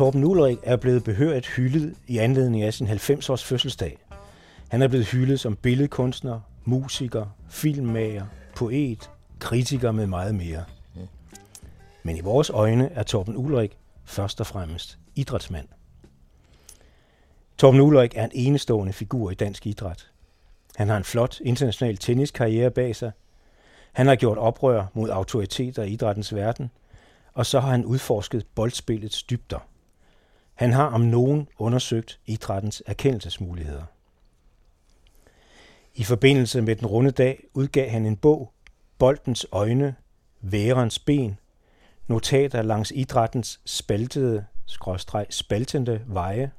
Torben Ulrik er blevet behørigt hyldet i anledning af sin 90-års fødselsdag. Han er blevet hyldet som billedkunstner, musiker, filmmager, poet, kritiker med meget mere. Men i vores øjne er Torben Ulrik først og fremmest idrætsmand. Torben Ulrik er en enestående figur i dansk idræt. Han har en flot international tenniskarriere bag sig. Han har gjort oprør mod autoriteter i idrættens verden, og så har han udforsket boldspillets dybder. Han har om nogen undersøgt idrættens erkendelsesmuligheder. I forbindelse med den runde dag udgav han en bog, Boldens øjne, Værens ben, notater langs idrættens spaltede, skråstreg, spaltende veje,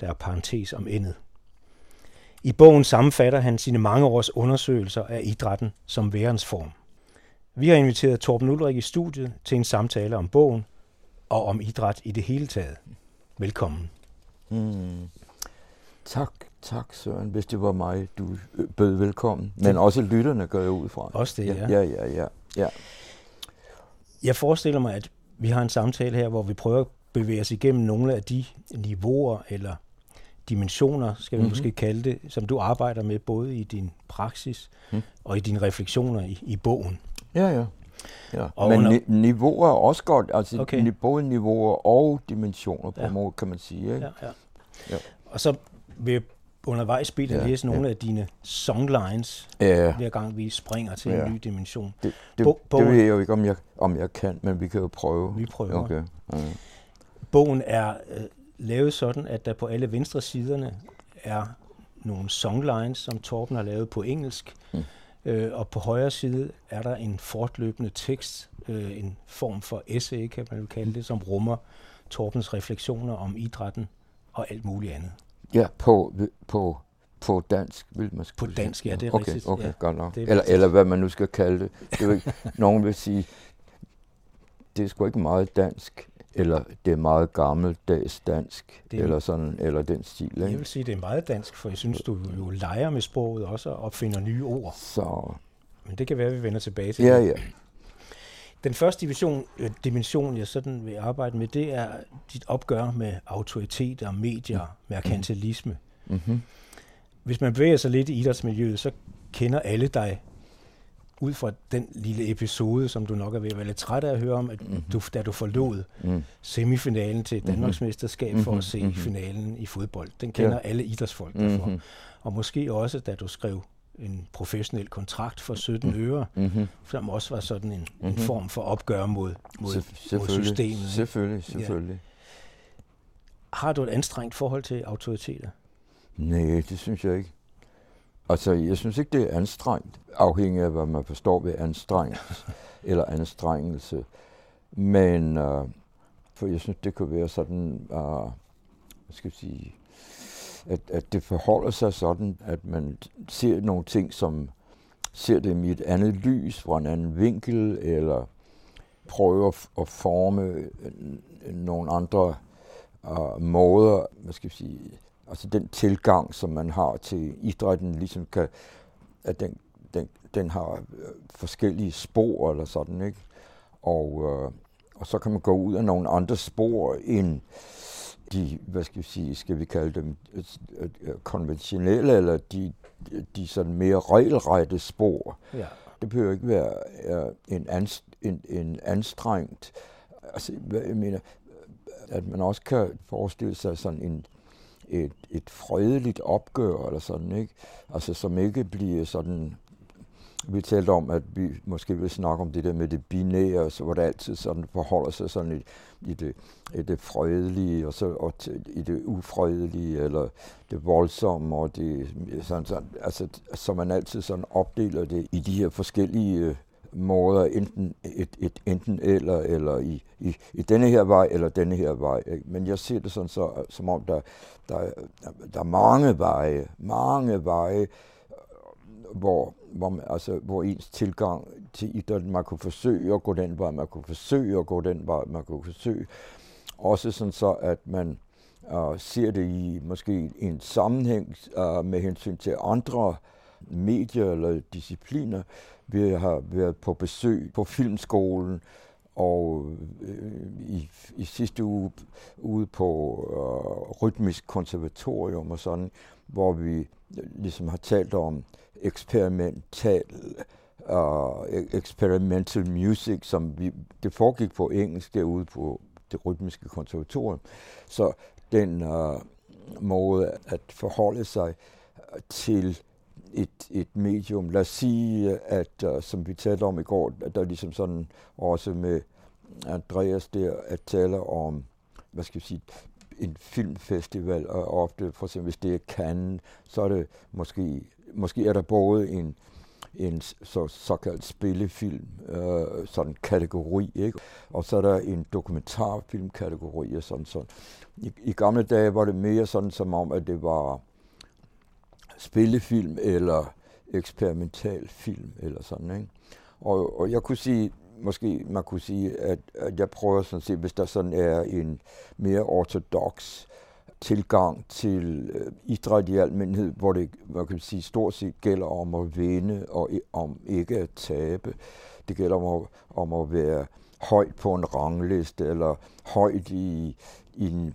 der er parentes om endet. I bogen sammenfatter han sine mange års undersøgelser af idrætten som værens form. Vi har inviteret Torben Ulrik i studiet til en samtale om bogen og om idræt i det hele taget. Velkommen. Mm. Tak, tak Søren, hvis det var mig, du bød velkommen. Men også lytterne gør jeg ud fra. Også det, ja. Ja, ja, ja. ja. Jeg forestiller mig, at vi har en samtale her, hvor vi prøver at bevæge os igennem nogle af de niveauer eller dimensioner, skal vi mm-hmm. måske kalde det, som du arbejder med både i din praksis mm. og i dine refleksioner i, i bogen. Ja, ja. Ja. Og Men under... niveauer er også godt, altså okay. både niveauer og dimensioner på ja. måde, kan man sige. Ikke? Ja, ja. Ja. Og så vil jeg undervejs bede dig ja, læse nogle ja. af dine songlines, ja. hver gang vi springer til ja. en ny dimension. Det, det, Bo- det ved jeg jo ikke, om jeg, om jeg kan, men vi kan jo prøve. Vi prøver. Okay. Ja. Bogen er øh, lavet sådan, at der på alle venstre siderne er nogle songlines, som Torben har lavet på engelsk. Mm. Øh, og på højre side er der en fortløbende tekst, øh, en form for essay, kan man kalde det, som rummer Torbens refleksioner om idrætten og alt muligt andet. Ja, på, på, på dansk, vil man På dansk, ja, det er okay, rigtigt. Okay, ja, godt nok. Eller, eller hvad man nu skal kalde det. det er ikke, nogen vil sige, det er sgu ikke meget dansk, eller det er meget gammeldags dansk, det er, eller sådan, eller den stil. Ikke? Jeg vil sige, det er meget dansk, for jeg synes, du jo leger med sproget også og opfinder nye ord. Så. Men det kan være, at vi vender tilbage til Ja, ja. Den første dimension, øh, dimension, jeg sådan vil arbejde med, det er dit opgør med autoriteter, medier, mm. merkantilisme. Mm-hmm. Hvis man bevæger sig lidt i idrætsmiljøet, så kender alle dig ud fra den lille episode, som du nok er ved at være lidt træt af at høre om, at mm-hmm. du, da du forlod mm. semifinalen til mhm. Danmarks mesterskab mm-hmm. for at mhm. se mm-hmm. finalen i fodbold. Den kender ja. alle idrætsfolk derfor. Mm-hmm. Og måske også, da du skrev en professionel kontrakt for 17 mm. øre, mm-hmm. som også var sådan en, mm-hmm. en mhm. form for opgør mod, mod, Selvfælde. mod systemet. Selvfølgelig, selvfølgelig. Ja. Har du et anstrengt forhold til autoriteter? Nej, det synes jeg ikke. Altså, jeg synes ikke, det er anstrengt, afhængig af, hvad man forstår ved anstrengt eller anstrengelse. Men, uh, for jeg synes, det kunne være sådan, uh, hvad skal jeg sige, at, at det forholder sig sådan, at man ser nogle ting, som ser det i et andet lys, fra en anden vinkel, eller prøver at forme nogle andre uh, måder, hvad skal jeg sige, altså den tilgang, som man har til idrætten, ligesom kan, at den, den, den har øh, forskellige spor eller sådan, ikke? Og, øh, og så kan man gå ud af nogle andre spor end de, hvad skal vi sige, skal vi kalde dem øh, øh, konventionelle, eller de, de sådan mere regelrette spor. Ja. Det behøver ikke være en, anst, en, en anstrengt, altså, jeg mener, at man også kan forestille sig sådan en, et, et fredeligt opgør eller sådan, ikke? Altså som ikke bliver sådan vi talte om, at vi måske vil snakke om det der med det binære, så hvor det altid sådan forholder sig sådan i, i, det, i det fredelige, og så og til, i det ufredelige, eller det voldsomme, og det, sådan, sådan, altså, så man altid sådan opdeler det i de her forskellige øh, måder, enten et, et enten eller, eller i, i, i denne her vej, eller denne her vej. Ikke? Men jeg ser det sådan så, som om, der, der, der er mange veje, mange veje, hvor, hvor, man, altså, hvor ens tilgang til idrætten, man kunne forsøge at gå den vej, man kunne forsøge at gå den vej, man kunne forsøge. Også sådan så, at man uh, ser det i måske en sammenhæng uh, med hensyn til andre medier eller discipliner. Vi har været på besøg på filmskolen, og øh, i, i sidste uge ude på øh, Rytmisk Konservatorium og sådan, hvor vi øh, ligesom har talt om eksperimental øh, experimental music, som vi, det foregik på engelsk derude på det rytmiske konservatorium. Så den øh, måde at forholde sig øh, til et, et medium. Lad os sige, at uh, som vi talte om i går, at der er ligesom sådan også med Andreas der, at tale om, hvad skal vi sige, en filmfestival, og ofte, for eksempel hvis det er Cannes, så er det måske, måske er der både en, en så, såkaldt spillefilm, øh, sådan kategori, ikke? og så er der en dokumentarfilmkategori og sådan sådan. I, I gamle dage var det mere sådan som om, at det var spillefilm eller eksperimental film eller sådan, ikke? Og, og jeg kunne sige, måske man kunne sige, at, at jeg prøver sådan set, hvis der sådan er en mere ortodox tilgang til øh, idræt i almindelighed, hvor det man kan sige, stort set gælder om at vinde og om ikke at tabe. Det gælder om at, om at være højt på en rangliste, eller højt i, i en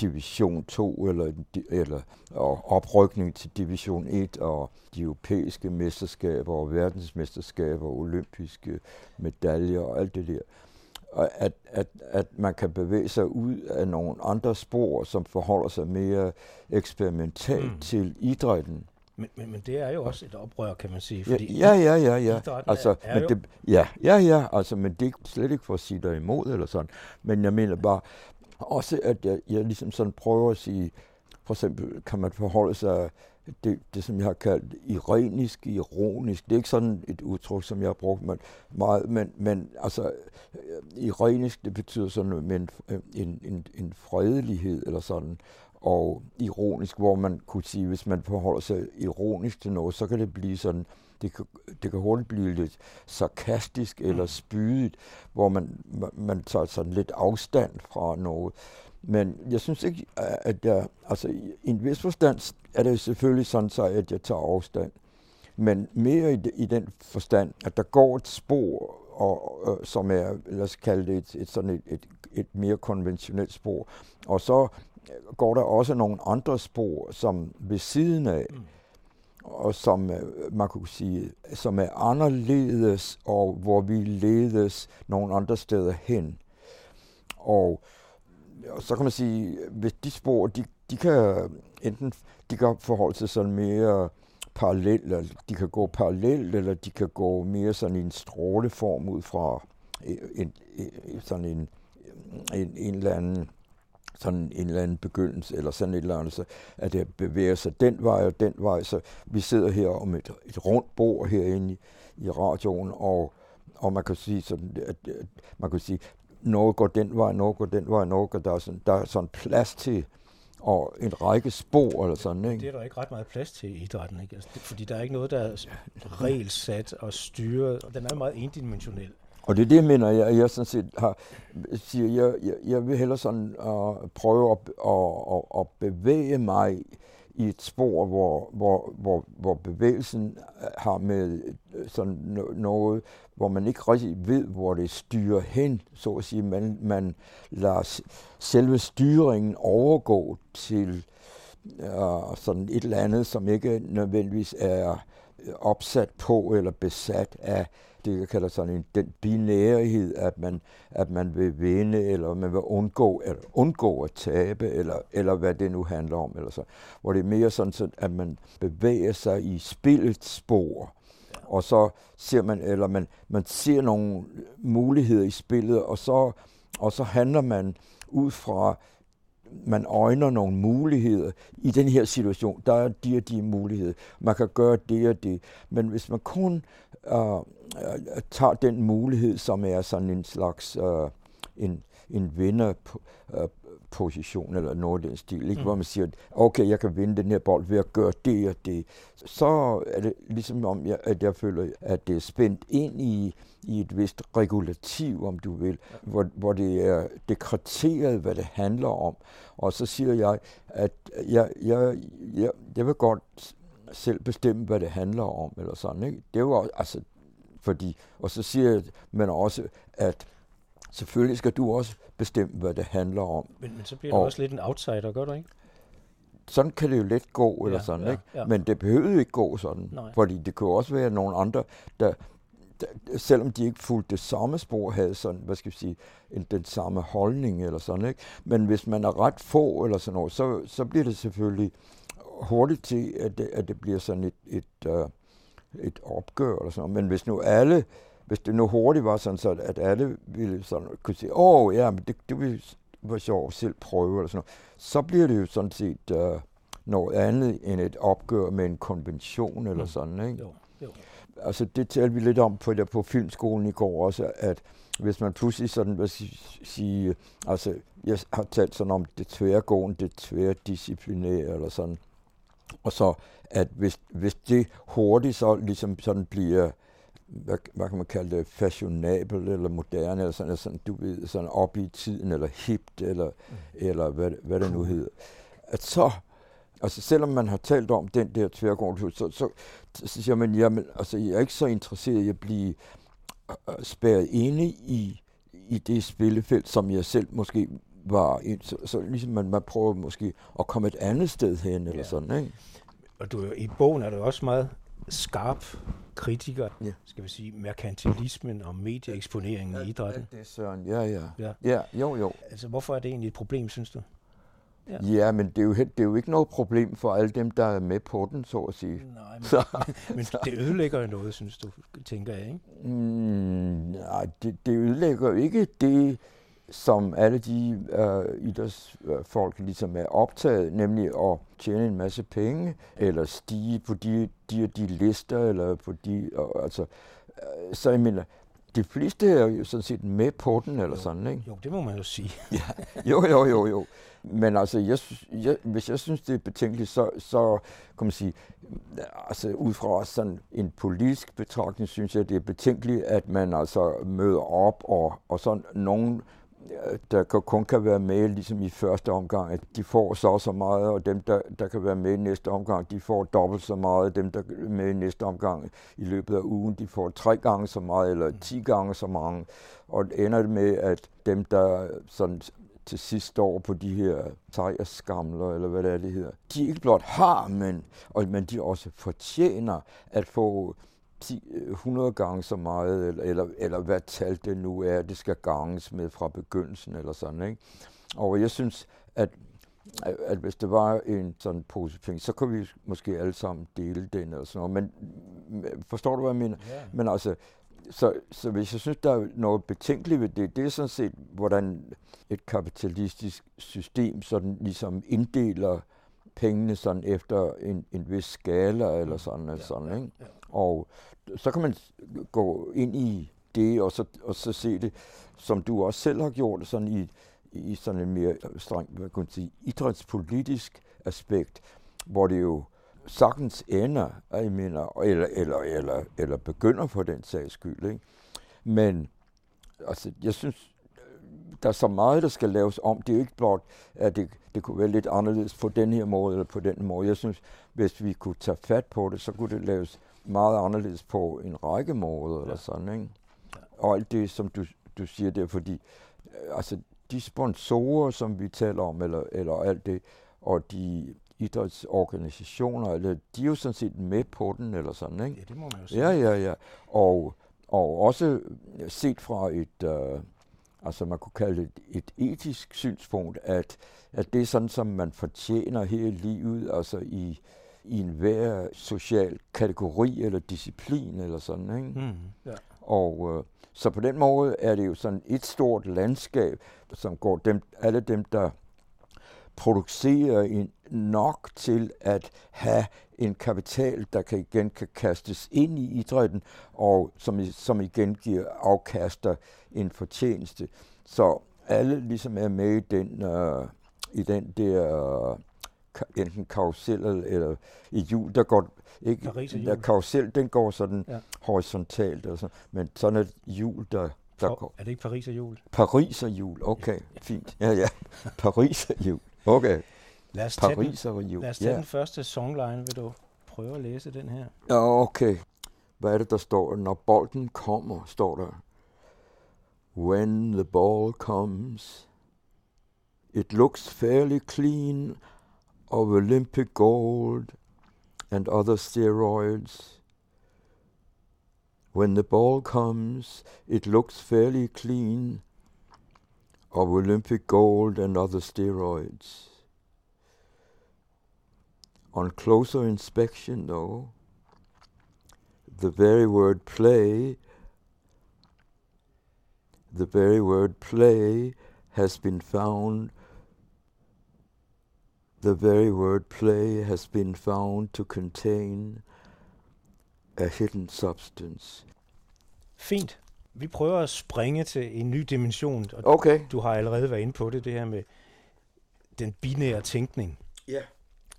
division 2, eller, eller og oprykning til division 1, og de europæiske mesterskaber, og verdensmesterskaber, og olympiske medaljer, og alt det der at, at, at man kan bevæge sig ud af nogle andre spor, som forholder sig mere eksperimentalt mm. til idrætten. Men, men, men det er jo også et oprør, kan man sige. Fordi ja, ja, ja, ja. Altså, er men jo... det, ja, ja, ja, altså, men det er slet ikke for at sige dig imod eller sådan. Men jeg mener bare også, at jeg, jeg ligesom sådan prøver at sige, for eksempel kan man forholde sig det, det, som jeg har kaldt ironisk, ironisk. Det er ikke sådan et udtryk, som jeg har brugt men, meget, men, men altså, øh, ironisk, det betyder sådan med en, øh, en, en, en fredelighed eller sådan, og ironisk, hvor man kunne sige, hvis man forholder sig ironisk til noget, så kan det blive sådan, det kan, det kan hurtigt blive lidt sarkastisk eller mm. spydigt, hvor man, man tager sådan lidt afstand fra noget. Men jeg synes ikke, at jeg, altså i en vis forstand er det selvfølgelig sådan så, at jeg tager afstand. Men mere i, i den forstand, at der går et spor, og, øh, som er, lad os kalde det et, et, sådan et, et, et mere konventionelt spor. Og så går der også nogle andre spor, som ved siden af, mm og som øh, man kunne sige, som er anderledes, og hvor vi ledes nogle andre steder hen. Og og så kan man sige, hvis de spor, de, de kan enten de kan forholde sig sådan mere parallelt, eller de kan gå parallelt, eller de kan gå mere sådan i en stråleform ud fra øh, en, en, sådan en, en, en eller anden sådan en eller anden begyndelse, eller sådan et eller andet, så at det bevæger sig den vej og den vej. Så vi sidder her om et, et rundt bord herinde i, i radioen, og, og man kan sige sådan, at, at man kan sige, noget går den vej, noget går den vej, noget går der er sådan, der er sådan plads til og en række spor eller sådan, ikke? Det er der ikke ret meget plads til i idrætten, ikke? Altså, det, fordi der er ikke noget, der er regelsat og styret, og den er meget endimensionel. Og det er det, jeg mener, jeg, jeg sådan set har, siger, jeg, jeg, jeg vil hellere sådan uh, prøve at, at, at, at bevæge mig i et spor, hvor, hvor, hvor, hvor bevægelsen øh, har med øh, sådan noget, hvor man ikke rigtig ved, hvor det styrer hen, så at sige. Man, man lader selve styringen overgå til uh, sådan et eller andet, som ikke nødvendigvis er opsat på eller besat af det, jeg kalder sådan en, den binærighed, at man, at man vil vinde, eller man vil undgå, at undgå at tabe, eller, eller hvad det nu handler om. Eller så. Hvor det er mere sådan, at man bevæger sig i spillets spor, og så ser man, eller man, man ser nogle muligheder i spillet, og så, og så handler man ud fra man øjner nogle muligheder. I den her situation, der er de og de muligheder. Man kan gøre det og det. Men hvis man kun øh, øh tager den mulighed, som er sådan en slags øh, en, en vinder øh, position eller noget den stil, ikke? Mm. hvor man siger, okay, jeg kan vinde den her bold ved at gøre det og det. Så er det ligesom om, jeg, at jeg føler, at det er spændt ind i, i et vist regulativ, om du vil, ja. hvor, hvor det er dekreteret, hvad det handler om. Og så siger jeg, at jeg, jeg, jeg, jeg vil godt selv bestemme, hvad det handler om, eller sådan, ikke? Det jo altså, fordi, og så siger man også, at Selvfølgelig skal du også bestemme, hvad det handler om. Men, men så bliver du også lidt en outsider, gør du ikke? Sådan kan det jo let gå, eller ja, sådan, ja, ikke? ja. Men det behøver jo ikke gå sådan. Nej. Fordi det kunne også være nogle andre, der, der, selvom de ikke fulgte det samme spor, havde sådan, hvad skal vi sige, en, den samme holdning eller sådan, ikke? Men hvis man er ret få eller sådan noget, så, så bliver det selvfølgelig hurtigt til, at det, at det bliver sådan et, et, uh, et opgør eller sådan noget. Men hvis nu alle, hvis det nu hurtigt var sådan, så at alle ville sådan kunne sige, åh oh, ja, men det, det vil være sjovt selv prøve eller sådan noget, så bliver det jo sådan set uh, noget andet end et opgør med en konvention eller Mm. sådan, ikke? Jo, jo. altså det talte vi lidt om på, der på filmskolen i går også, at hvis man pludselig sådan, jeg sige, altså jeg har talt sådan om det tværgående, det tværdisciplinære eller sådan, og så at hvis, hvis det hurtigt så ligesom sådan bliver, hvad, hvad kan man kalde det, fashionabel eller moderne, eller sådan, eller sådan du ved, sådan op i tiden, eller hipt, eller, mm. eller hvad, hvad det nu hedder, at så, altså selvom man har talt om den der tværgående, så, så, så siger man, jamen, altså jeg er ikke så interesseret i at blive øh, spærret inde i, i det spillefelt, som jeg selv måske var. Så, så ligesom man, man prøver måske at komme et andet sted hen, eller Ja. sådan, ikke? Og du, i bogen er du også meget skarp kritiker, Ja. skal vi sige, merkantilismen og medieeksponeringen i idrætten. Det er Søren, ja, ja. Ja. Ja, jo, jo. Altså, hvorfor er det egentlig et problem, synes du? Ja. Ja, men det er, jo, det er jo ikke noget problem for alle dem, der er med på den, så at sige. Nej, men, Så, men det ødelægger jo noget, synes du, tænker jeg, ikke? mm, nej, det, det ødelægger jo ikke det, som alle de øh, idrætsfolk ligesom er optaget, nemlig at tjene en masse penge, eller stige på de, de og de lister, eller på de, og, altså, øh, så jeg mener, de fleste er jo sådan set med på den, eller Jo. sådan, ikke? Jo, det må man jo sige. Jo, jo, jo, jo. Men altså, jeg, jeg, hvis jeg synes, det er betænkeligt, så, så kan man sige, altså ud fra sådan en politisk betragtning, synes jeg, det er betænkeligt, at man altså møder op, og, og så nogen, der kun kan være med ligesom i første omgang, at de får så så meget, og dem, der, der kan være med i næste omgang, de får dobbelt så meget, dem, der er med i næste omgang i løbet af ugen, de får tre gange så meget, eller ti gange så mange, og det ender det med, at dem, der sådan til sidst står på de her sejrskamler, eller hvad det er, det hedder, de ikke blot har, men, og, men de også fortjener at få 10, øh, 100 gange så meget, eller, eller, eller hvad tal det nu er, det skal ganges med fra begyndelsen, eller sådan, ikke? Og jeg synes, at, at, hvis det var en sådan pose penge, så kunne vi måske alle sammen dele den, eller sådan noget. Men forstår du, hvad jeg mener? Ja. Men altså, så, så hvis jeg synes, der er noget betænkeligt ved det, det er sådan set, hvordan et kapitalistisk system sådan ligesom inddeler pengene sådan efter en, en vis skala eller sådan, eller sådan ja, ikke? ja. Og så kan man gå ind i det, og så, og så se det, som du også selv har gjort, sådan i, i sådan en mere strengt, hvad kan man sige, idrætspolitisk aspekt, hvor det jo sagtens ender, jeg mener, eller, eller, eller, eller begynder på den sags skyld. Ikke? Men altså, jeg synes, der er så meget, der skal laves om. Det er jo ikke blot, at det, det kunne være lidt anderledes på den her måde eller på den måde. Jeg synes, hvis vi kunne tage fat på det, så kunne det laves meget anderledes på en række måder eller Ja. sådan. Ikke? Ja. Og alt det, som du, du siger der, fordi øh, altså, de sponsorer, som vi taler om, eller, eller alt det, og de idrætsorganisationer, eller, de er jo sådan set med på den, eller sådan, ikke? Ja, det må man jo sige. Ja, ja, ja. Og, og også set fra et, øh, altså man kunne kalde det et etisk synspunkt, at, at det er sådan, som man fortjener hele livet, altså i, i en hver social kategori eller disciplin eller sådan, ikke? Mm, ja. Og øh, så på den måde er det jo sådan et stort landskab, som går dem, alle dem, der producerer en, nok til at have en kapital, der kan igen kan kastes ind i idrætten, og som, som igen giver afkaster en fortjeneste. Så alle ligesom er med i den, øh, i den der øh, enten karusel eller, i hjul, der går ikke, der karusel, den går sådan Ja. horisontalt, altså, men sådan et hjul, der, der For, går. er det ikke Paris og jul? Pariserhjul, okay, fint. Ja, ja. Pariserhjul, okay. Lad os tage, den, Pariserhjul, lad os tage ja. den første songline. Vil du prøve at læse den her? Ja, okay. Hvad er det, der står? Når bolden kommer, står der. when the ball comes. It looks fairly clean of Olympic gold and other steroids. When the ball comes, it looks fairly clean of Olympic gold and other steroids. On closer inspection, though, the very word play, the very word play has been found, the very word play has been found to contain a hidden substance. Fint. Vi prøver at springe til en ny dimension, og Okay. du har allerede været inde på det, det her med den binære tænkning. Ja.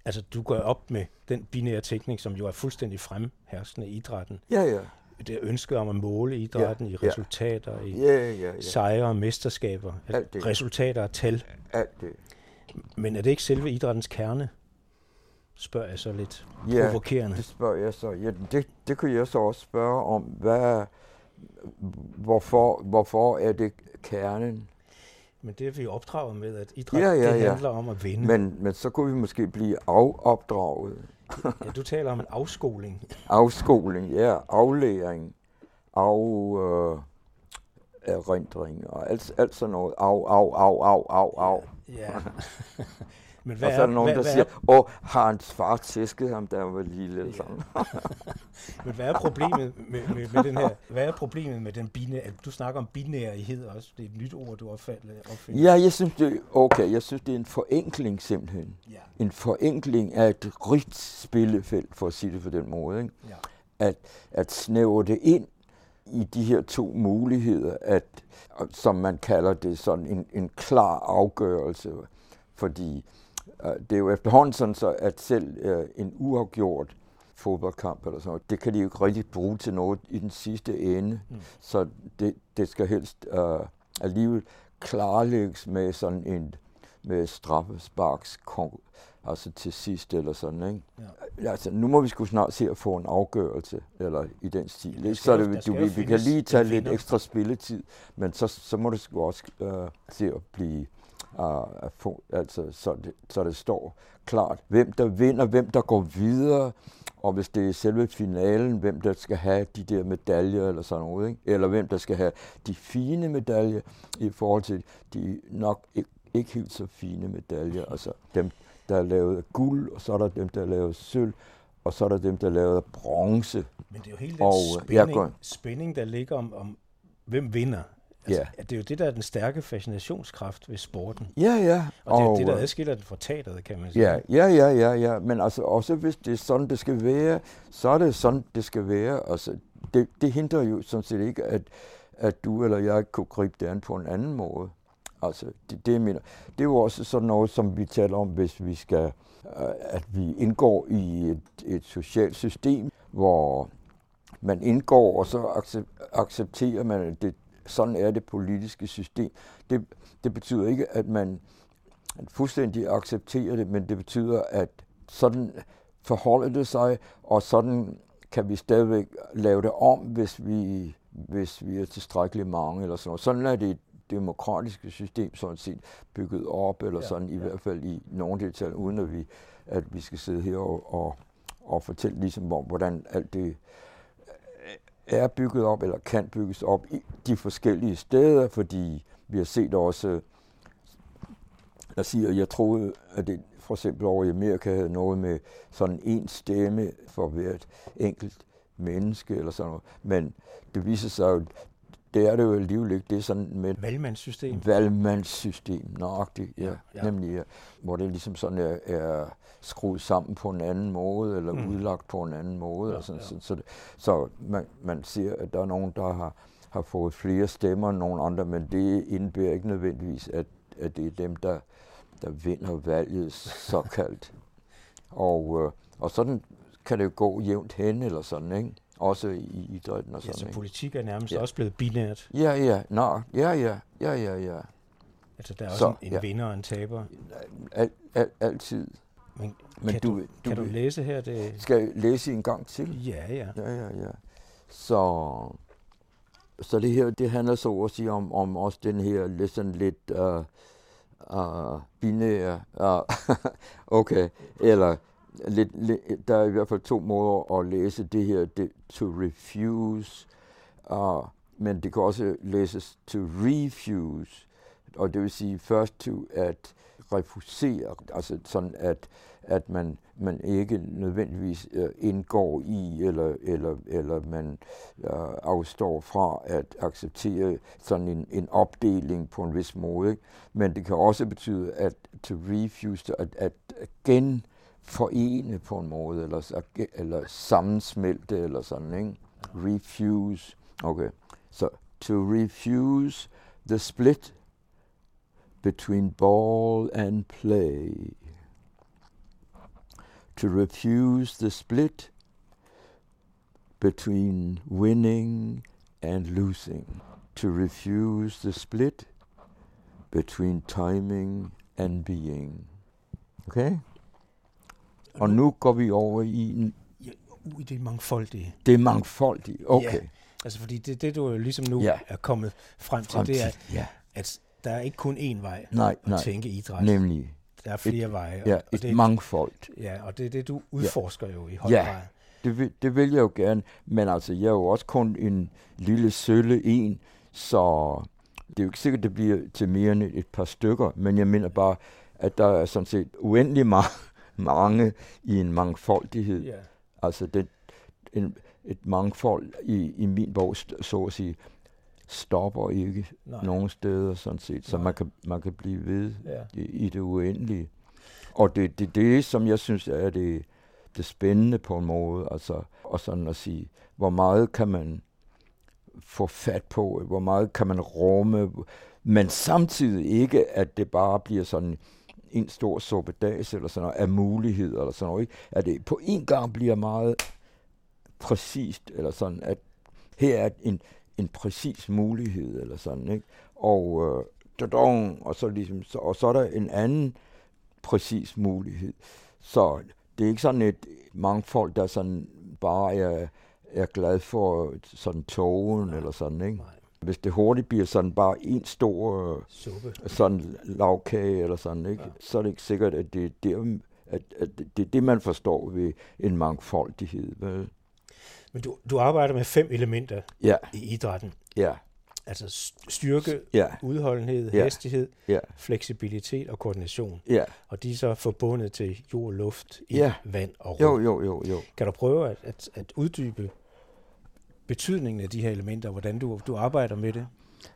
Altså, du går op med den binære tænkning, som jo er fuldstændig fremherskende i idrætten. Ja, ja. Det ønske om at måle idrætten Ja, i ja. resultater, i Ja, ja, ja. sejre og mesterskaber. Alt At det. resultater og tal. Alt det. Men er det ikke selve idrættens kerne? Spørger jeg så lidt Ja, provokerende. det spørger jeg så. Ja, det, det kunne jeg så også spørge om. Hvad, hvorfor, hvorfor er det kernen? Men det er vi opdraget med, at idræt Ja, ja, det handler om at vinde. Men, men så kunne vi måske blive afopdraget. Ja, du taler om en afskoling. Afskoling, ja. Aflæring. Af... Øh, erindring og alt, alt sådan noget. Af, af, af, af, af, af. Ja. Men Og hvad så er der nogen, hvad, der hvad siger, er, åh, har hans far tæsket ham, han var lille? Eller sådan. men hvad er problemet med, med, med den her? Hvad er problemet med den binære? Du snakker om binærighed også. Det er et nyt ord, du opfinder. Ja, jeg synes, det, okay, jeg synes, det er en forenkling simpelthen. Ja. en forenkling af et rigt spillefelt, for at sige det på den måde. Ikke? ja. At, at snævre det ind i de her to muligheder, at, som man kalder det sådan en, en klar afgørelse. Fordi øh, det er jo efterhånden sådan, så at selv øh, en uafgjort fodboldkamp eller sådan noget, det kan de jo ikke rigtig bruge til noget i den sidste ende. Mm. Så det, det skal helst øh, alligevel klarlægges med sådan en med straffesparks altså til sidst eller sådan, ikke? Ja. Altså, nu må vi sgu snart se at få en afgørelse, eller i den stil. Ja, ikke? så det, du, vi, vi kan lige tage lidt ekstra spilletid, men så, så må det sgu også øh, se at blive, uh, at få, altså, så, det, så det står klart, hvem der vinder, hvem der går videre, og hvis det er selve finalen, hvem der skal have de der medaljer eller sådan noget, ikke? eller hvem der skal have de fine medaljer i forhold til de nok ikke, ikke helt så fine medaljer, altså dem, der er lavet af guld, og så er der dem, der er af sølv, og så er der dem, der er af bronze. Men det er jo hele den Og, spænding, går- spænding, der ligger om, om hvem vinder. Altså, Ja. Det er jo det, der er den stærke fascinationskraft ved sporten. Ja, ja. Og det er det, der øh, adskiller den fra teateret, kan man sige. Ja, ja, ja, ja, ja. Men altså også hvis det er sådan, det skal være, så er det sådan, det skal være. Altså, det, det hindrer jo sådan set ikke, at, at du eller jeg kunne gribe det an på en anden måde. Altså, det, det, mener, det er jo også sådan noget, som vi taler om, hvis vi skal, øh, at vi indgår i et, et socialt system, hvor man indgår, og så accepterer man, at det, sådan er det politiske system. Det, det betyder ikke, at man fuldstændig accepterer det, men det betyder, at sådan forholder det sig, og sådan kan vi stadigvæk lave det om, hvis vi, hvis vi er tilstrækkeligt mange eller sådan noget. Sådan er det demokratiske system sådan set bygget op, eller Ja, ja, sådan i ja. hvert fald i nogle detaljer, uden at vi, at vi skal sidde her og, og, og fortælle ligesom om, hvordan alt det er bygget op, eller kan bygges op i de forskellige steder, fordi vi har set også, der siger, jeg troede, at det for eksempel over i Amerika havde noget med sådan en stemme for hvert enkelt menneske, eller sådan noget. Men det viser sig jo, det er det jo alligevel ikke. Det er sådan med et Valgmandssystem. valgmandssystem, nøjagtigt, ja, Ja, ja. nemlig, ja, hvor det ligesom sådan er, er skruet sammen på en anden måde, eller Mm. udlagt på en anden måde. Ja, Ja, sådan, ja. Så, så, det- så man, man ser, at der er nogen, der har, har fået flere stemmer end nogen andre, men det indebærer ikke nødvendigvis, at, at det er dem, der, der vinder valget såkaldt. og, øh, og sådan kan det jo gå jævnt hen, eller sådan, ikke? Også i idrætten og Ja, sådan, så ikke? politik er nærmest Ja. også blevet binært. Ja, ja, nå, ja, ja, ja, ja, ja. Altså, der er også Så, en, en ja. vinder og en taber. Al, al, altid. Men, Men kan, du, du, du, kan du læse her? Det... skal jeg læse en gang til? Ja, ja. Ja, ja, ja. Så Så det her, det handler så at sige om, om også den her lidt sådan lidt uh, uh, binære, uh, okay, eller lidt, lidt, der er i hvert fald to måder at læse det her, det, to refuse, uh, men det kan også læses to refuse, og det vil sige først to at refusere, altså sådan at, at man, man ikke nødvendigvis uh, indgår i, eller, eller, eller man uh, afstår fra at acceptere sådan en, en opdeling på en vis måde. Ikke? Men det kan også betyde at to refuse, at, at gen forene på en måde, eller, eller sammensmelte, eller sådan, ikke? Refuse. Okay. So, to refuse the split between ball and play. To refuse the split between winning and losing. To refuse the split between timing and being. Okay? Og nu går vi over i... En, ja, i det mangfoldige. Det er mangfoldige, okay. Ja, altså fordi det, det du ligesom nu ja. er kommet frem til, frem til det er, ja. at der er ikke kun én vej nej, at nej, tænke idræt. Nemlig. Der er flere et, veje. Ja, og et det, mangfold. Ja, og det er det, du udforsker ja. jo i høj ja. grad. Det vil, det vil jeg jo gerne, men altså, jeg er jo også kun en lille sølle en, så det er jo ikke sikkert, det bliver til mere end et par stykker, men jeg mener bare, at der er sådan set uendelig meget mange i en mangfoldighed. Yeah. Altså det, en, et mangfold i, i min bog, så at sige, stopper ikke Nej. nogen steder sådan set, så man kan, man kan blive ved ja. i, i det uendelige. Og det er det, det, som jeg synes er det, det spændende på en måde, altså, og sådan at sige, hvor meget kan man få fat på, hvor meget kan man rumme, men samtidig ikke, at det bare bliver sådan en stor suppedas eller sådan noget, af muligheder eller sådan noget, ikke? at det på en gang bliver meget præcist, eller sådan, at her er en, en præcis mulighed, eller sådan, ikke? Og, øh, dadong, og, så ligesom, så, og så er der en anden præcis mulighed. Så det er ikke sådan et mangfold, der sådan bare er, er glad for sådan togen, eller sådan, ikke? Nej. Hvis det hurtigt bliver sådan bare en stor øh, Suppe. sådan lavkage eller sådan, ikke? Ja. så er det ikke sikkert, at det er det, at, at det, er det, man forstår ved en mangfoldighed. Vel? Men du, du arbejder med fem elementer ja. i idrætten. Ja. Altså styrke, ja. udholdenhed, ja. hastighed, ja. fleksibilitet og koordination. Ja. Og de er så forbundet til jord, luft, i ja. vand og rum. Jo, jo, jo, jo. Kan du prøve at, at, at uddybe betydningen af de her elementer, hvordan du, du arbejder med det?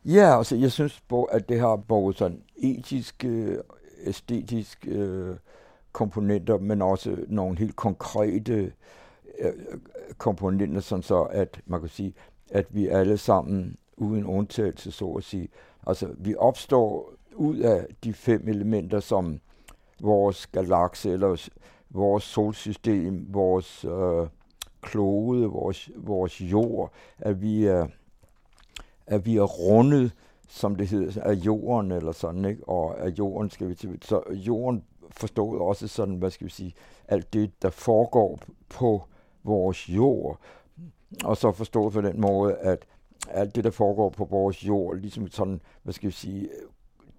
Ja, altså jeg synes, at det har både sådan etiske, æstetiske øh, komponenter, men også nogle helt konkrete øh, komponenter, sådan så at man kan sige, at vi alle sammen, uden undtagelse så at sige, altså vi opstår ud af de fem elementer, som vores galakse, eller vores solsystem, vores øh, klode, vores, vores jord, at vi er, at vi er rundet, som det hedder, af jorden eller sådan, ikke? Og af jorden skal vi til. Så jorden forstået også sådan, hvad skal vi sige, alt det, der foregår på vores jord. Og så forstået på den måde, at alt det, der foregår på vores jord, ligesom sådan, hvad skal vi sige,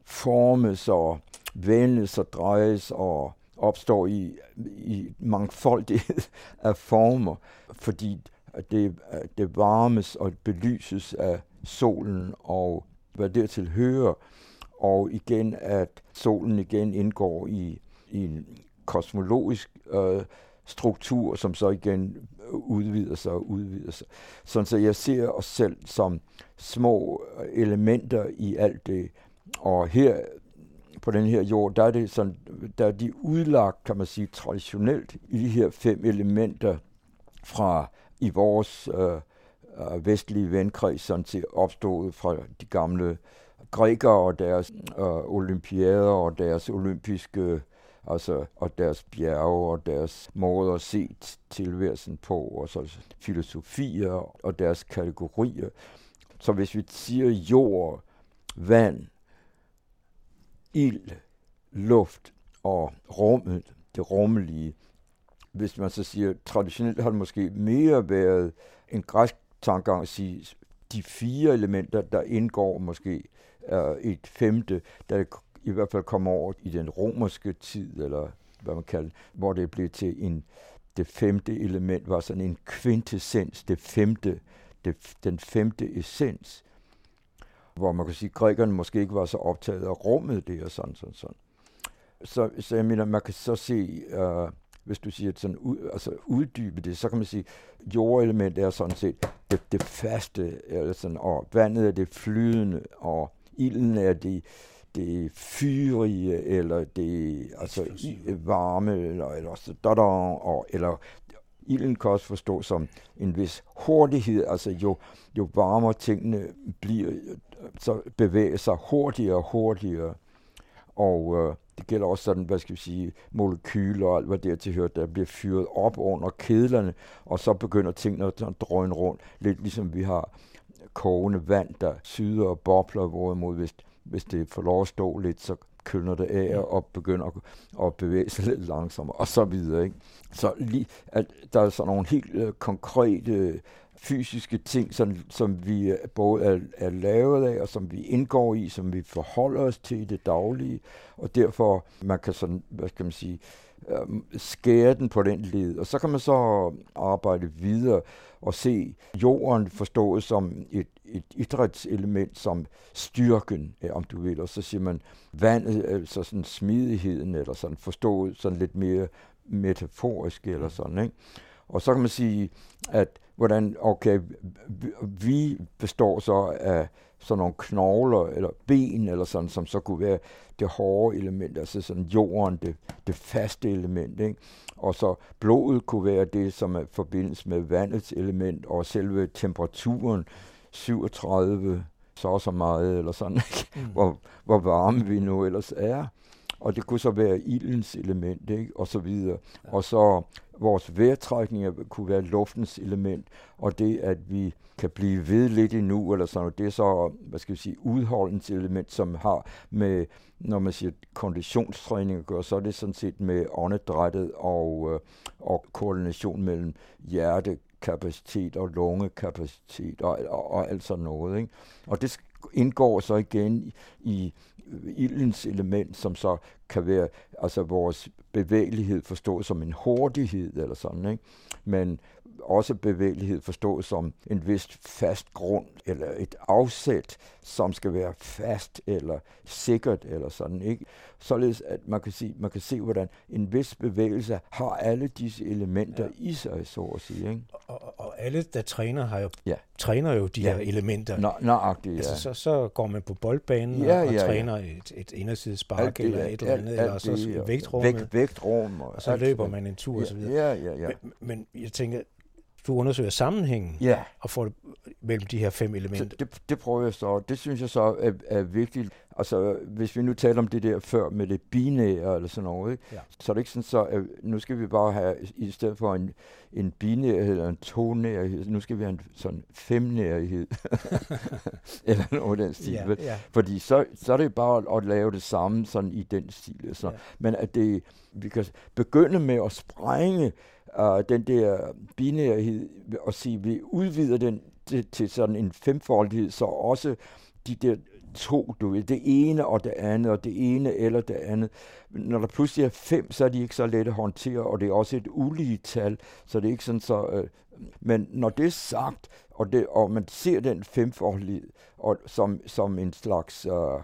formes og vendes og drejes og opstår i, i mangfoldighed af former, fordi det, det varmes og belyses af solen og hvad dertil hører, og igen at solen igen indgår i, i en kosmologisk øh, struktur, som så igen udvider sig og udvider sig. Sådan så jeg ser os selv som små elementer i alt det. Og her på den her jord, der er, det sådan, der er de udlagt, kan man sige, traditionelt i de her fem elementer fra i vores øh, øh, vestlige venkreds, sådan til opstået fra de gamle grækere og deres øh, olympiader og deres olympiske altså, og deres bjerge og deres måde at se tilværelsen på, og så filosofier og deres kategorier. Så hvis vi siger jord, vand, ild, luft og rummet, det rummelige. Hvis man så siger, traditionelt har det måske mere været en græsk tankegang at sige, de fire elementer, der indgår måske øh, et femte, der i hvert fald kommer over i den romerske tid, eller hvad man kalder hvor det blev til en, det femte element var sådan en kvintessens, det femte, det, den femte essens, hvor man kan sige, at grækerne måske ikke var så optaget af rummet det og sådan, sådan, sådan. Så, så jeg mener, man kan så se, uh, hvis du siger sådan, ud, altså uddybe det, så kan man sige, at jordelement er sådan set det, det faste, eller sådan, og vandet er det flydende, og ilden er det, det fyrige, eller det altså varme, eller, eller, så, da, da, og, eller ilden kan også forstå som en vis hurtighed, altså jo, jo varmere tingene bliver, så bevæger sig hurtigere og hurtigere. Og øh, det gælder også sådan, hvad skal vi sige, molekyler og alt, hvad dertil hører, der bliver fyret op under kedlerne, og så begynder tingene at drøne rundt, lidt ligesom vi har kogende vand, der syder og bobler, hvorimod hvis, hvis det får lov at stå lidt, så kølner det af og begynder at, at bevæge sig lidt langsommere, og så videre. Ikke? Så lige, at der er sådan nogle helt uh, konkrete fysiske ting, som, som vi både er, er lavet af, og som vi indgår i, som vi forholder os til i det daglige, og derfor man kan sådan, hvad skal man sige, øh, skære den på den led. Og så kan man så arbejde videre og se jorden forstået som et, et idrætselement, som styrken, om du vil. Og så siger man vandet, altså sådan smidigheden, eller sådan forstået sådan lidt mere metaforisk, eller sådan, ikke? Og så kan man sige, at hvordan, okay, vi består så af sådan nogle knogler eller ben, eller sådan, som så kunne være det hårde element, altså sådan jorden, det, det faste element, ikke? Og så blodet kunne være det, som er forbindes med vandets element, og selve temperaturen, 37, så så meget, eller sådan, ikke? Mm. Hvor, hvor varme vi nu ellers er og det kunne så være ildens element, ikke? og så videre. Ja. Og så vores vejrtrækninger kunne være luftens element, og det, at vi kan blive ved lidt endnu, eller sådan noget, det er så, hvad skal vi sige, udholdens element, som har med, når man siger konditionstræning at gøre, så er det sådan set med åndedrættet og, øh, og koordination mellem hjertekapacitet og lungekapacitet og, og, og alt sådan noget. Ikke? Og det indgår så igen i, i ildens element, som så kan være altså vores bevægelighed forstået som en hurtighed eller sådan, ikke? men også bevægelighed forstået som en vis fast grund eller et afsæt, som skal være fast eller sikkert eller sådan, ikke? Således at man kan, sige, man kan se, hvordan en vis bevægelse har alle disse elementer ja. i sig, så at sige. Ikke? Og, og alle, der træner, har jo, ja. træner jo de ja. her elementer. Nå, nøjagtigt, ja. Altså, så, så går man på boldbanen ja, og, og ja, træner ja. et, et indersidespark eller et eller andet, alt, eller så det, vægtrum. Vægt, vægtrum. Og, og så løber man en tur ja, og så videre. Ja, ja, ja. Men, men jeg tænker, du undersøger sammenhængen ja. og får det mellem de her fem elementer. Så det, det prøver jeg så. Det synes jeg så er, er vigtigt. Altså, hvis vi nu taler om det der før med det binære eller sådan noget, ikke? Ja. så er det ikke sådan så, at nu skal vi bare have, i stedet for en, en binærhed eller en tonærhed, nu skal vi have en sådan femnærhed. eller noget af den stil. Ja, ja. Fordi så, så er det bare at lave det samme sådan i den stil. Så. Ja. Men at det, vi kan begynde med at sprænge uh, den der binærhed og sige, at vi udvider den til, til sådan en femfoldighed, så også de der to, du ved, det ene og det andet, og det ene eller det andet. Når der pludselig er fem, så er de ikke så let at håndtere, og det er også et ulige tal, så det er ikke sådan så... Øh, men når det er sagt, og, det, og man ser den femfoldighed og, som, som en slags... Øh,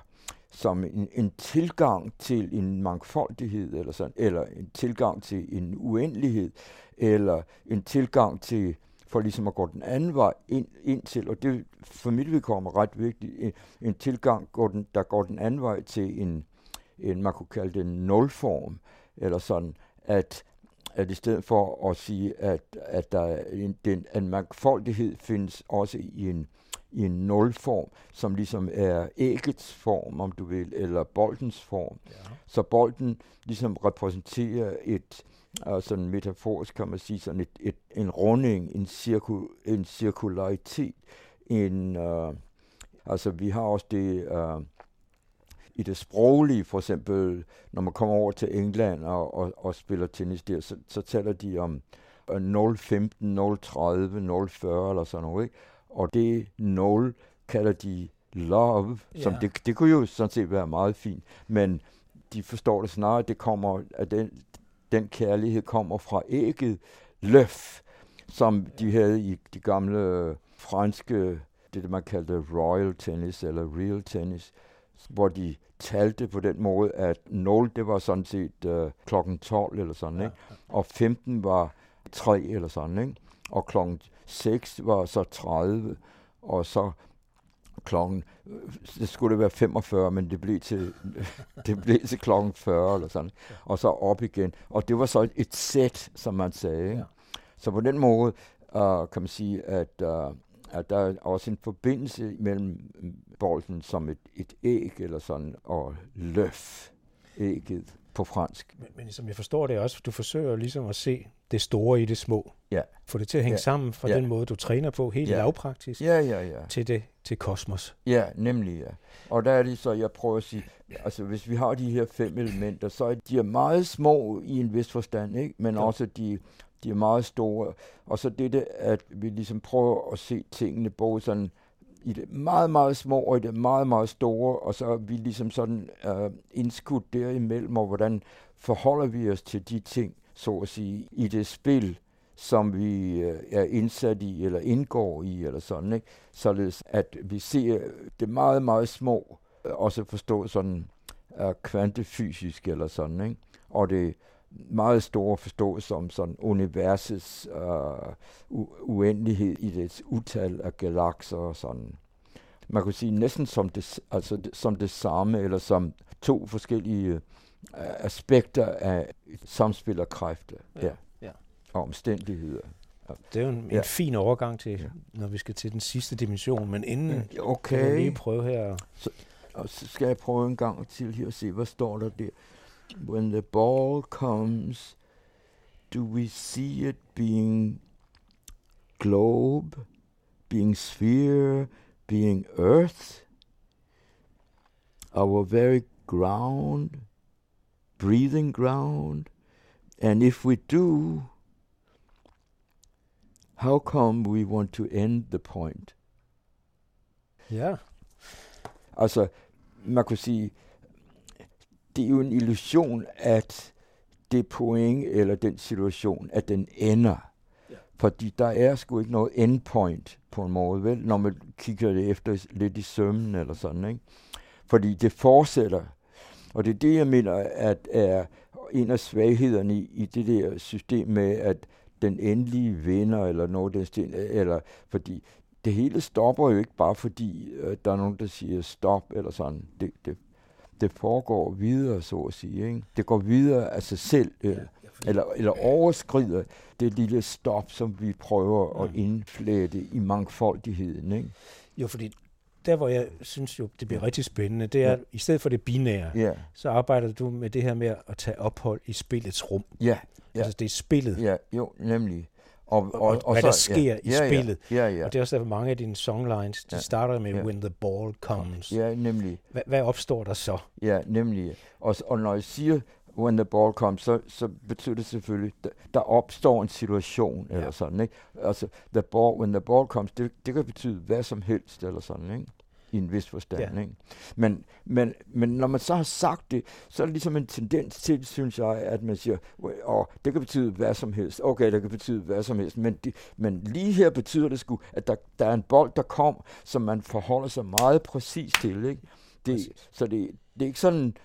som en, en tilgang til en mangfoldighed, eller, sådan, eller en tilgang til en uendelighed, eller en tilgang til, for ligesom at gå den anden vej ind, ind til, og det for mit vedkommende ret vigtigt, en, en tilgang, går den, der går den anden vej til en, en, man kunne kalde det en nulform, eller sådan, at, at i stedet for at sige, at, at der er en, den, en mangfoldighed findes også i en, i en nulform, som ligesom er æggets form, om du vil, eller boldens form. Ja. Så bolden ligesom repræsenterer et, og sådan metaforisk kan man sige, sådan et, et, en runding, en, cirku, en cirkularitet, en, uh, altså vi har også det, uh, i det sproglige, for eksempel, når man kommer over til England og, og, og spiller tennis der, så, så taler de om uh, 0,15, 0,30, 0,40 eller sådan noget, ikke? og det nål kalder de love, som Ja. det, det kunne jo sådan set være meget fint, men de forstår det snarere, at det kommer, at den, den kærlighed kommer fra ægget løf, som de havde i de gamle franske, det man kaldte royal tennis eller real tennis, hvor de talte på den måde, at 0 det var sådan set øh, klokken 12 eller sådan, ikke? og 15 var 3 eller sådan, ikke? og klokken 6 var så 30, og så klokken, øh, det skulle det være 45, men det blev til, det blev til klokken 40 eller sådan, og så op igen. Og det var så et sæt, som man sagde. Ja. Så på den måde uh, kan man sige, at, uh, at der er også en forbindelse mellem bolden som et, et æg eller sådan, og løf, ægget på fransk. Men, men som jeg forstår det også, du forsøger ligesom at se det store i det små. Ja. Få det til at hænge Ja. sammen fra Ja. den måde, du træner på, helt Ja. lavpraktisk, Ja, ja, ja. til det til kosmos. Ja, nemlig ja. Og der er det så, jeg prøver at sige, altså hvis vi har de her fem elementer, så er de er meget små i en vis forstand, ikke? men Ja. også de, de er meget store. Og så det, at vi ligesom prøver at se tingene både sådan i det meget, meget små og i det meget, meget store, og så er vi ligesom sådan øh, indskudt derimellem, og hvordan forholder vi os til de ting, så at sige, i det spil, som vi øh, er indsat i, eller indgår i, eller sådan, ikke? Således at vi ser det meget, meget små, øh, også forstå sådan øh, kvantefysisk, eller sådan, ikke? Og det meget store forstås som sådan universets uh, u- uendelighed i dets utal af galakser og sådan. Man kunne sige næsten som det, altså det, som det samme, eller som to forskellige uh, aspekter af samspil af kræfter. Ja, Ja. ja. Og omstændigheder. Det er jo en, en Ja. fin overgang til, Ja. når vi skal til den sidste dimension, men inden kan du Okay. lige prøve her. Og så skal jeg prøve en gang til her og se, hvad står der der. When the ball comes, do we see it being globe, being sphere, being earth? Our very ground, breathing ground? And if we do, how come we want to end the point? Ja, Altså, man kunne sige, det er jo en illusion, at det point eller den situation, at den ender. Ja. Fordi der er sgu ikke noget endpoint på en måde, vel? Når man kigger det efter lidt i sømmen eller sådan, ikke? Fordi det fortsætter. Og det er det, jeg mener, at er en af svaghederne i, i det der system med, at den endelige vinder, eller noget den stil, eller fordi det hele stopper jo ikke bare fordi, øh, der er nogen, der siger stop, eller sådan. Det, det, det foregår videre, så at sige. Ikke? Det går videre af sig selv, øh, ja, eller, eller overskrider det lille stop, som vi prøver at Mm. indflætte i mangfoldigheden. Ikke? jo, fordi der, hvor jeg synes jo, det bliver rigtig spændende, det er, Ja. i stedet for det binære, Ja, så arbejder du med det her med at tage ophold i spillets rum. ja, Ja. Altså, det er spillet. ja, jo, nemlig. Og, Og- og hvad der sker i ja, spillet. Ja, ja, ja. Og det er også derfor, mange af dine songlines, de Ja. starter med Ja. When the ball comes. Ja, nemlig. Hvad, hvad opstår der så? Ja, nemlig. Og, og når jeg siger, when the ball comes, så, så betyder det selvfølgelig, der, der opstår en situation, Ja. eller sådan, ikke? Altså, the ball, when the ball comes, det, det kan betyde hvad som helst, eller sådan, ikke? I en vis forstand, Ja. ikke? Men, men, men når man så har sagt det, så er det ligesom en tendens til, synes jeg, at man siger, og det kan betyde hvad som helst. Okay, det kan betyde hvad som helst, men, det, men lige her betyder det sgu, at der, der er en bold, der kom, som man forholder sig meget præcis til, ikke? Det, Præcis. så det, det er ikke sådan,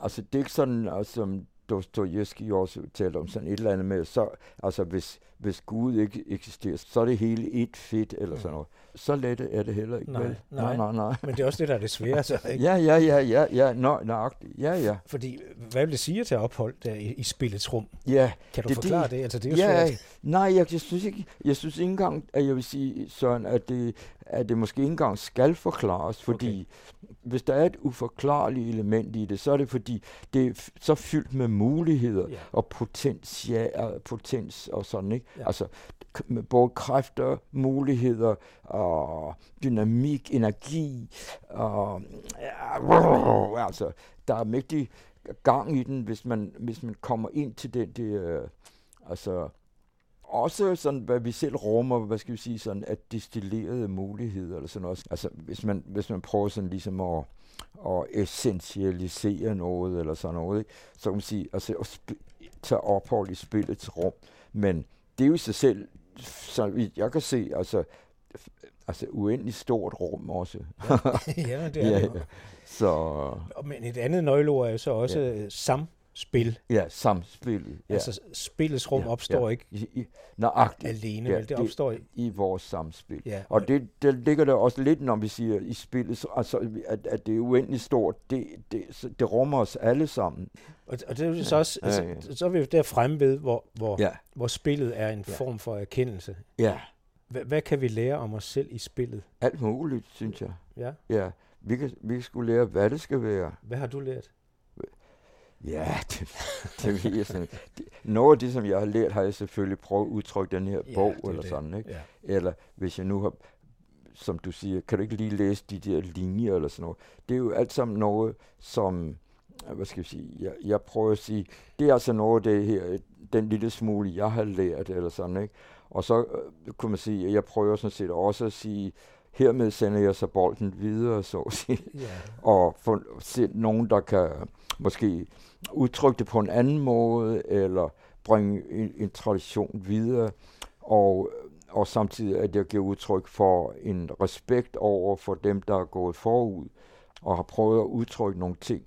altså det er ikke sådan, altså, som Dostojevski også talte om sådan et eller andet med, så, altså hvis, hvis Gud ikke eksisterer, så er det hele et fedt eller sådan noget. Så let er det heller ikke, Nej, vel? nej. nej, nej. Men det er også det, der er det svære, så, ikke? Ja, ja, ja, ja, ja, nå, nøjagtigt. Ja, ja. Fordi, hvad vil det sige tage ophold der i, i spillets rum? Ja, Kan du Det- forklare det- det? Altså, det er jo ja, svært. nej, jeg, jeg, synes ikke, jeg synes ikke engang, at jeg vil sige, Søren, at det, at det måske ikke engang skal forklares, fordi okay. hvis der er et uforklarligt element i det, så er det fordi, det er så fyldt med muligheder Ja. og potential, potens og sådan, ikke? Ja. Altså, med både kræfter, muligheder og dynamik, energi, og ja, altså, der er mægtig gang i den, hvis man, hvis man kommer ind til den Det, øh, altså, også sådan, hvad vi selv rummer, hvad skal vi sige, sådan at destillerede muligheder, eller sådan noget. Altså, hvis man, hvis man prøver sådan ligesom at, at essentialisere noget, eller sådan noget, ikke? så kan man sige, altså at sp- tage ophold i spillets rum. Men det er jo i sig selv, så jeg kan se, altså, altså uendeligt stort rum også. ja, ja det er ja, det. Så... Men et andet nøgleord er jo så også ja. sam spil. Ja, samspil. Ja. Altså spillets rum ja, opstår ja. ikke I, i, nøjagtigt. alene, ja, vel? Det opstår i, i vores samspil. Ja. Og det, det ligger der også lidt, når vi siger i spillet, altså, at, at det er uendeligt stort. Det, det, det rummer os alle sammen. Og, og det er jo så også, ja, altså, ja, ja. så er vi jo der fremme ved, hvor, hvor, ja. hvor spillet er en ja. form for erkendelse. Ja. H- hvad kan vi lære om os selv i spillet? Alt muligt, synes jeg. Ja? Ja. Vi kan, vi kan skulle lære, hvad det skal være. Hvad har du lært? Ja, det, det ved jeg sådan. Noget af det, som jeg har lært, har jeg selvfølgelig prøvet at udtrykke den her ja, bog, eller det. sådan, ikke? Ja. Eller hvis jeg nu har, som du siger, kan du ikke lige læse de der linjer, eller sådan noget. Det er jo alt sammen noget, som, hvad skal jeg sige, jeg, jeg prøver at sige, det er altså noget af det her, den lille smule, jeg har lært, eller sådan, ikke? Og så øh, kunne man sige, at jeg prøver sådan set også at sige, hermed sender jeg så bolden videre, så at sige. Yeah. Og få se nogen, der kan måske udtrykke det på en anden måde, eller bringe en, en tradition videre, og, og samtidig at jeg giver udtryk for en respekt over for dem, der er gået forud, og har prøvet at udtrykke nogle ting.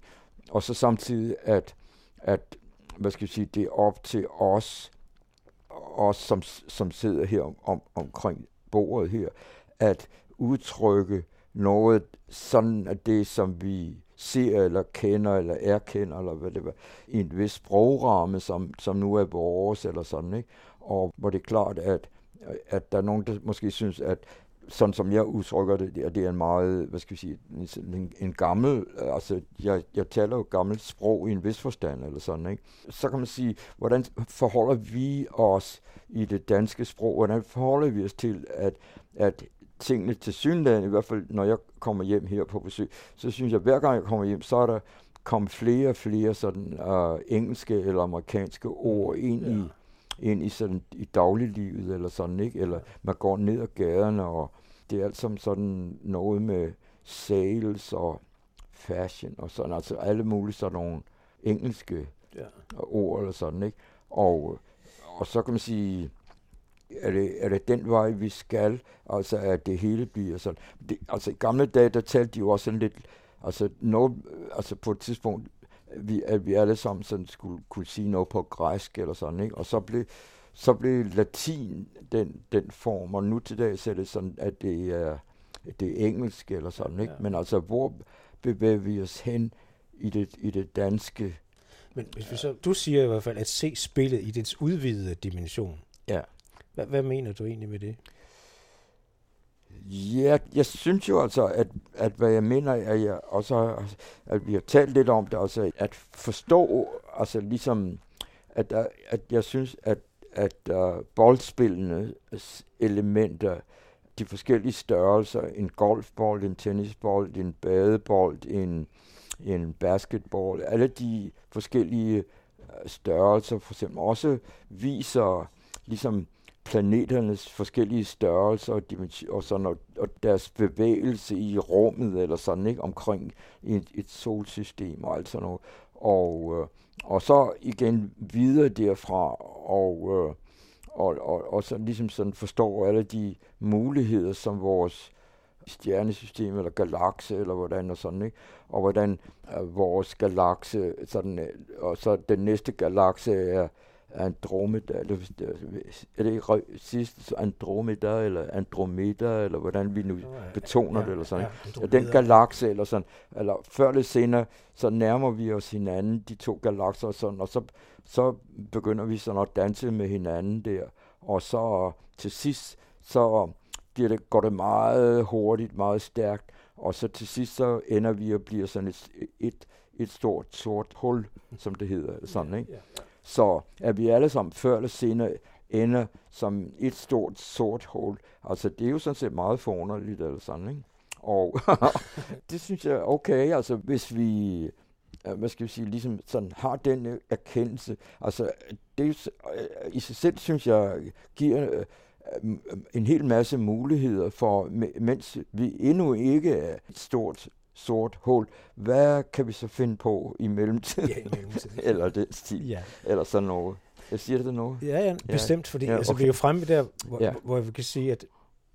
Og så samtidig, at, at hvad skal jeg sige, det er op til os, os som, som sidder her om, om, omkring bordet her, at udtrykke noget sådan at det, som vi ser eller kender eller erkender, eller hvad det var, i en vis sprogramme, som, som nu er vores, eller sådan, ikke? Og hvor det er klart, at, at der er nogen, der måske synes, at sådan som jeg udtrykker det, det er en meget, hvad skal vi sige, en, en gammel, altså jeg, jeg taler jo gammelt sprog i en vis forstand, eller sådan, ikke? Så kan man sige, hvordan forholder vi os i det danske sprog, hvordan forholder vi os til, at, at tingene til synligheden, i hvert fald når jeg kommer hjem her på besøg, så synes jeg, at hver gang jeg kommer hjem, så er der kommet flere og flere sådan uh, engelske eller amerikanske ord ind ja. i ind i sådan i dagliglivet eller sådan, ikke? Eller man går ned ad gaderne, og det er alt som sådan noget med sales og fashion og sådan, altså alle mulige sådan nogle engelske ja. ord eller sådan, ikke? Og, og så kan man sige, er det, er det den vej, vi skal, altså at det hele bliver sådan. Det, altså i gamle dage, der talte de jo også sådan lidt, altså, noget, altså på et tidspunkt, vi, at vi alle sammen sådan skulle kunne sige noget på græsk eller sådan, ikke? Og så blev, så blev latin den, den form, og nu til dag er det sådan, at det er, det er engelsk eller sådan, ikke? Ja. Men altså, hvor bevæger vi os hen i det, i det danske? Men hvis vi så, du siger i hvert fald, at se spillet i dets udvidede dimension. Ja. Hvad, hvad mener du egentlig med det? Ja, jeg synes jo altså, at, at hvad jeg mener, at jeg også at vi har talt lidt om det, altså at forstå, altså ligesom, at, at jeg synes, at, at uh, boldspillende elementer, de forskellige størrelser, en golfbold, en tennisbold, en badebold, en, en basketball, alle de forskellige uh, størrelser for eksempel også viser ligesom planeternes forskellige størrelser og, og, sådan, og, og deres bevægelse i rummet eller sådan ikke omkring et, et solsystem og alt sådan noget. Og, øh, og så igen videre derfra og, øh, og, og, og så ligesom sådan forstår alle de muligheder, som vores stjernesystem eller galakse eller hvordan og sådan, ikke? Og hvordan øh, vores galakse, sådan, øh, og så den næste galakse er Andromeda, eller er det ikke sidst Andromeda, eller Andromeda, eller hvordan vi nu betoner ja, det, eller sådan. Ja, ja, den galakse, eller sådan, eller før eller senere, så nærmer vi os hinanden, de to galakser, og sådan, og så, så begynder vi sådan at danse med hinanden der, og så til sidst, så bliver det, går det meget hurtigt, meget stærkt, og så til sidst, så ender vi og bliver sådan et, et, et stort sort hul, som det hedder, sådan, ikke? Ja, ja. Så er vi alle sammen før eller senere ender som et stort sort hul. Altså det er jo sådan set meget forunderligt eller sådan, ikke? Og det synes jeg er okay, altså hvis vi øh, hvad skal vi sige, ligesom sådan har den øh, erkendelse. Altså, det øh, i sig selv, synes jeg, giver en hel masse muligheder for, mens vi endnu ikke er et stort sort hul. Hvad kan vi så finde på i mellemtiden? Ja, i mellemtiden. eller det stil, ja. eller sådan noget. Jeg siger det noget? Ja, ja, bestemt, fordi ja, okay. altså, vi er jo fremme der, hvor, ja. hvor vi kan sige, at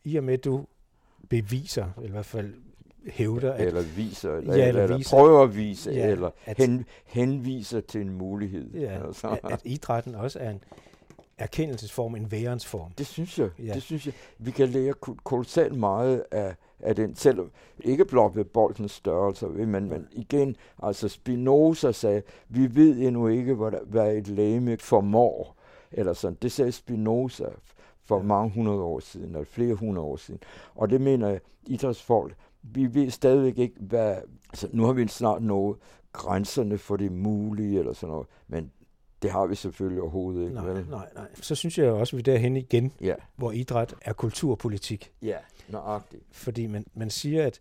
i og med, at du beviser, eller i hvert fald hævder, at... Eller viser, eller, ja, eller, eller viser, prøver at vise, ja, eller at, hen, henviser til en mulighed. Ja, altså. at, at idrætten også er en erkendelsesform, en værensform. Det synes jeg. Ja. Det synes jeg. Vi kan lære kolossalt meget af, af den, selv ikke blot ved boldens størrelse, men, men igen, altså Spinoza sagde, vi ved endnu ikke, hvad, hvad et læge formår, eller sådan. Det sagde Spinoza for ja. mange hundrede år siden, eller flere hundrede år siden. Og det mener jeg, idrætsfolk, vi ved stadigvæk ikke, hvad... Altså, nu har vi snart nået grænserne for det mulige, eller sådan noget, men det har vi selvfølgelig overhovedet ikke. Nej, vel? nej, nej. Så synes jeg også, at vi er derhen igen, ja. hvor idræt er kulturpolitik. Ja, nøjagtigt. Fordi man, man siger, at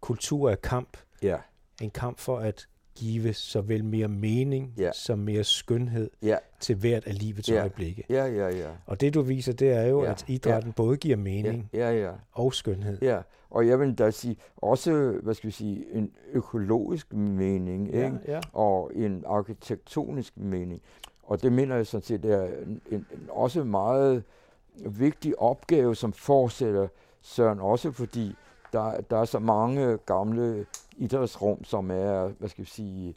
kultur er kamp. Ja. En kamp for at give såvel mere mening ja. som mere skønhed ja. til hvert af livets ja. øjeblikke. Ja, ja, ja. Og det du viser, det er jo, ja. at idrætten ja. både giver mening ja. Ja, ja. og skønhed. Ja, og jeg vil da sige, også, hvad skal vi sige, en økologisk mening, ja, ikke? Ja. og en arkitektonisk mening. Og det mener jeg sådan set er en, en, en også meget vigtig opgave, som fortsætter Søren, også fordi der, der er så mange gamle idrætsrum, som er, hvad skal vi sige,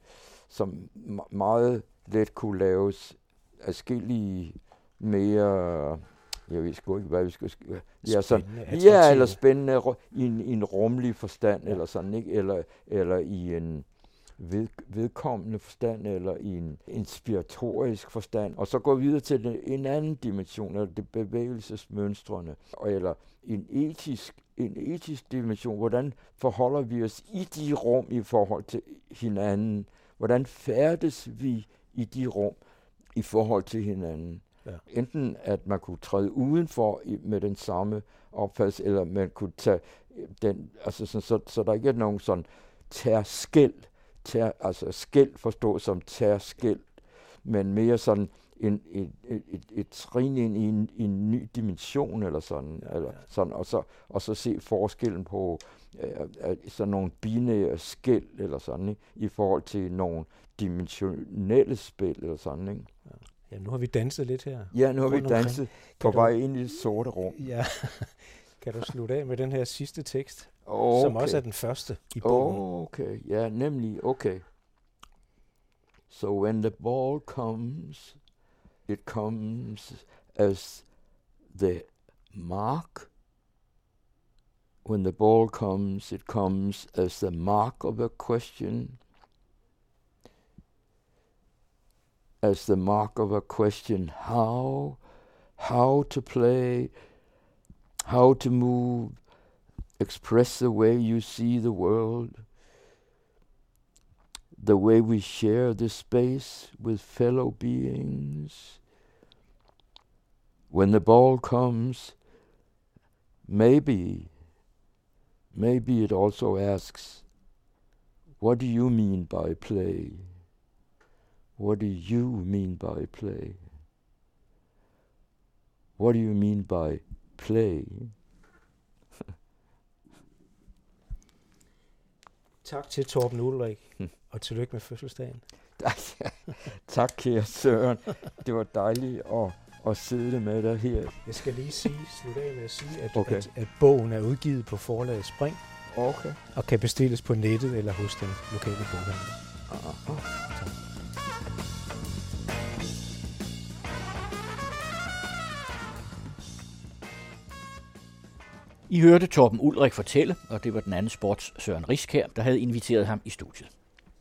som meget let kunne laves afskillige mere jeg ved sgu ikke, hvad vi skal... Ja, sådan, ja eller spændende i en, i en rumlig forstand, ja. eller sådan, ikke? Eller, eller i en ved, vedkommende forstand, eller i en inspiratorisk forstand. Og så går vi videre til den, en anden dimension, eller det bevægelsesmønstrene, eller en etisk, en etisk dimension. Hvordan forholder vi os i de rum i forhold til hinanden? Hvordan færdes vi i de rum i forhold til hinanden? Ja. Enten at man kunne træde udenfor med den samme opfattelse, eller man kunne tage den, altså sådan, så, så der ikke er nogen sådan tærskæld, tær, altså skæld forstået som tærskæld, men mere sådan en, et, et, et, et trin ind i en, i en ny dimension, eller sådan, ja, eller sådan og, så, og så se forskellen på øh, sådan nogle binære skæld, eller sådan, ikke? i forhold til nogle dimensionelle spil, eller sådan, ikke? Ja. Ja, nu har vi danset lidt her. Ja, nu har vi danset på vej ind i det sorte rum. Ja. kan du slutte af med den her sidste tekst, okay. som også er den første i bogen? Okay, ja, nemlig, okay. So when the ball comes, it comes as the mark. When the ball comes, it comes as the mark of a question. as the mark of a question how, how to play, how to move, express the way you see the world, the way we share this space with fellow beings. When the ball comes, maybe, maybe it also asks, what do you mean by play? What do you mean by play? What do you mean by play? Tak til Torben Ulrik, og tillykke med fødselsdagen. tak, kære Søren. Det var dejligt at, at sidde med dig her. Jeg skal lige sige, slutte af med at sige, at, okay. at, at bogen er udgivet på forlaget Spring, okay. og kan bestilles på nettet eller hos den lokale boghandler. Aha. I hørte Torben Ulrik fortælle, og det var den anden sports Søren Riskær, der havde inviteret ham i studiet.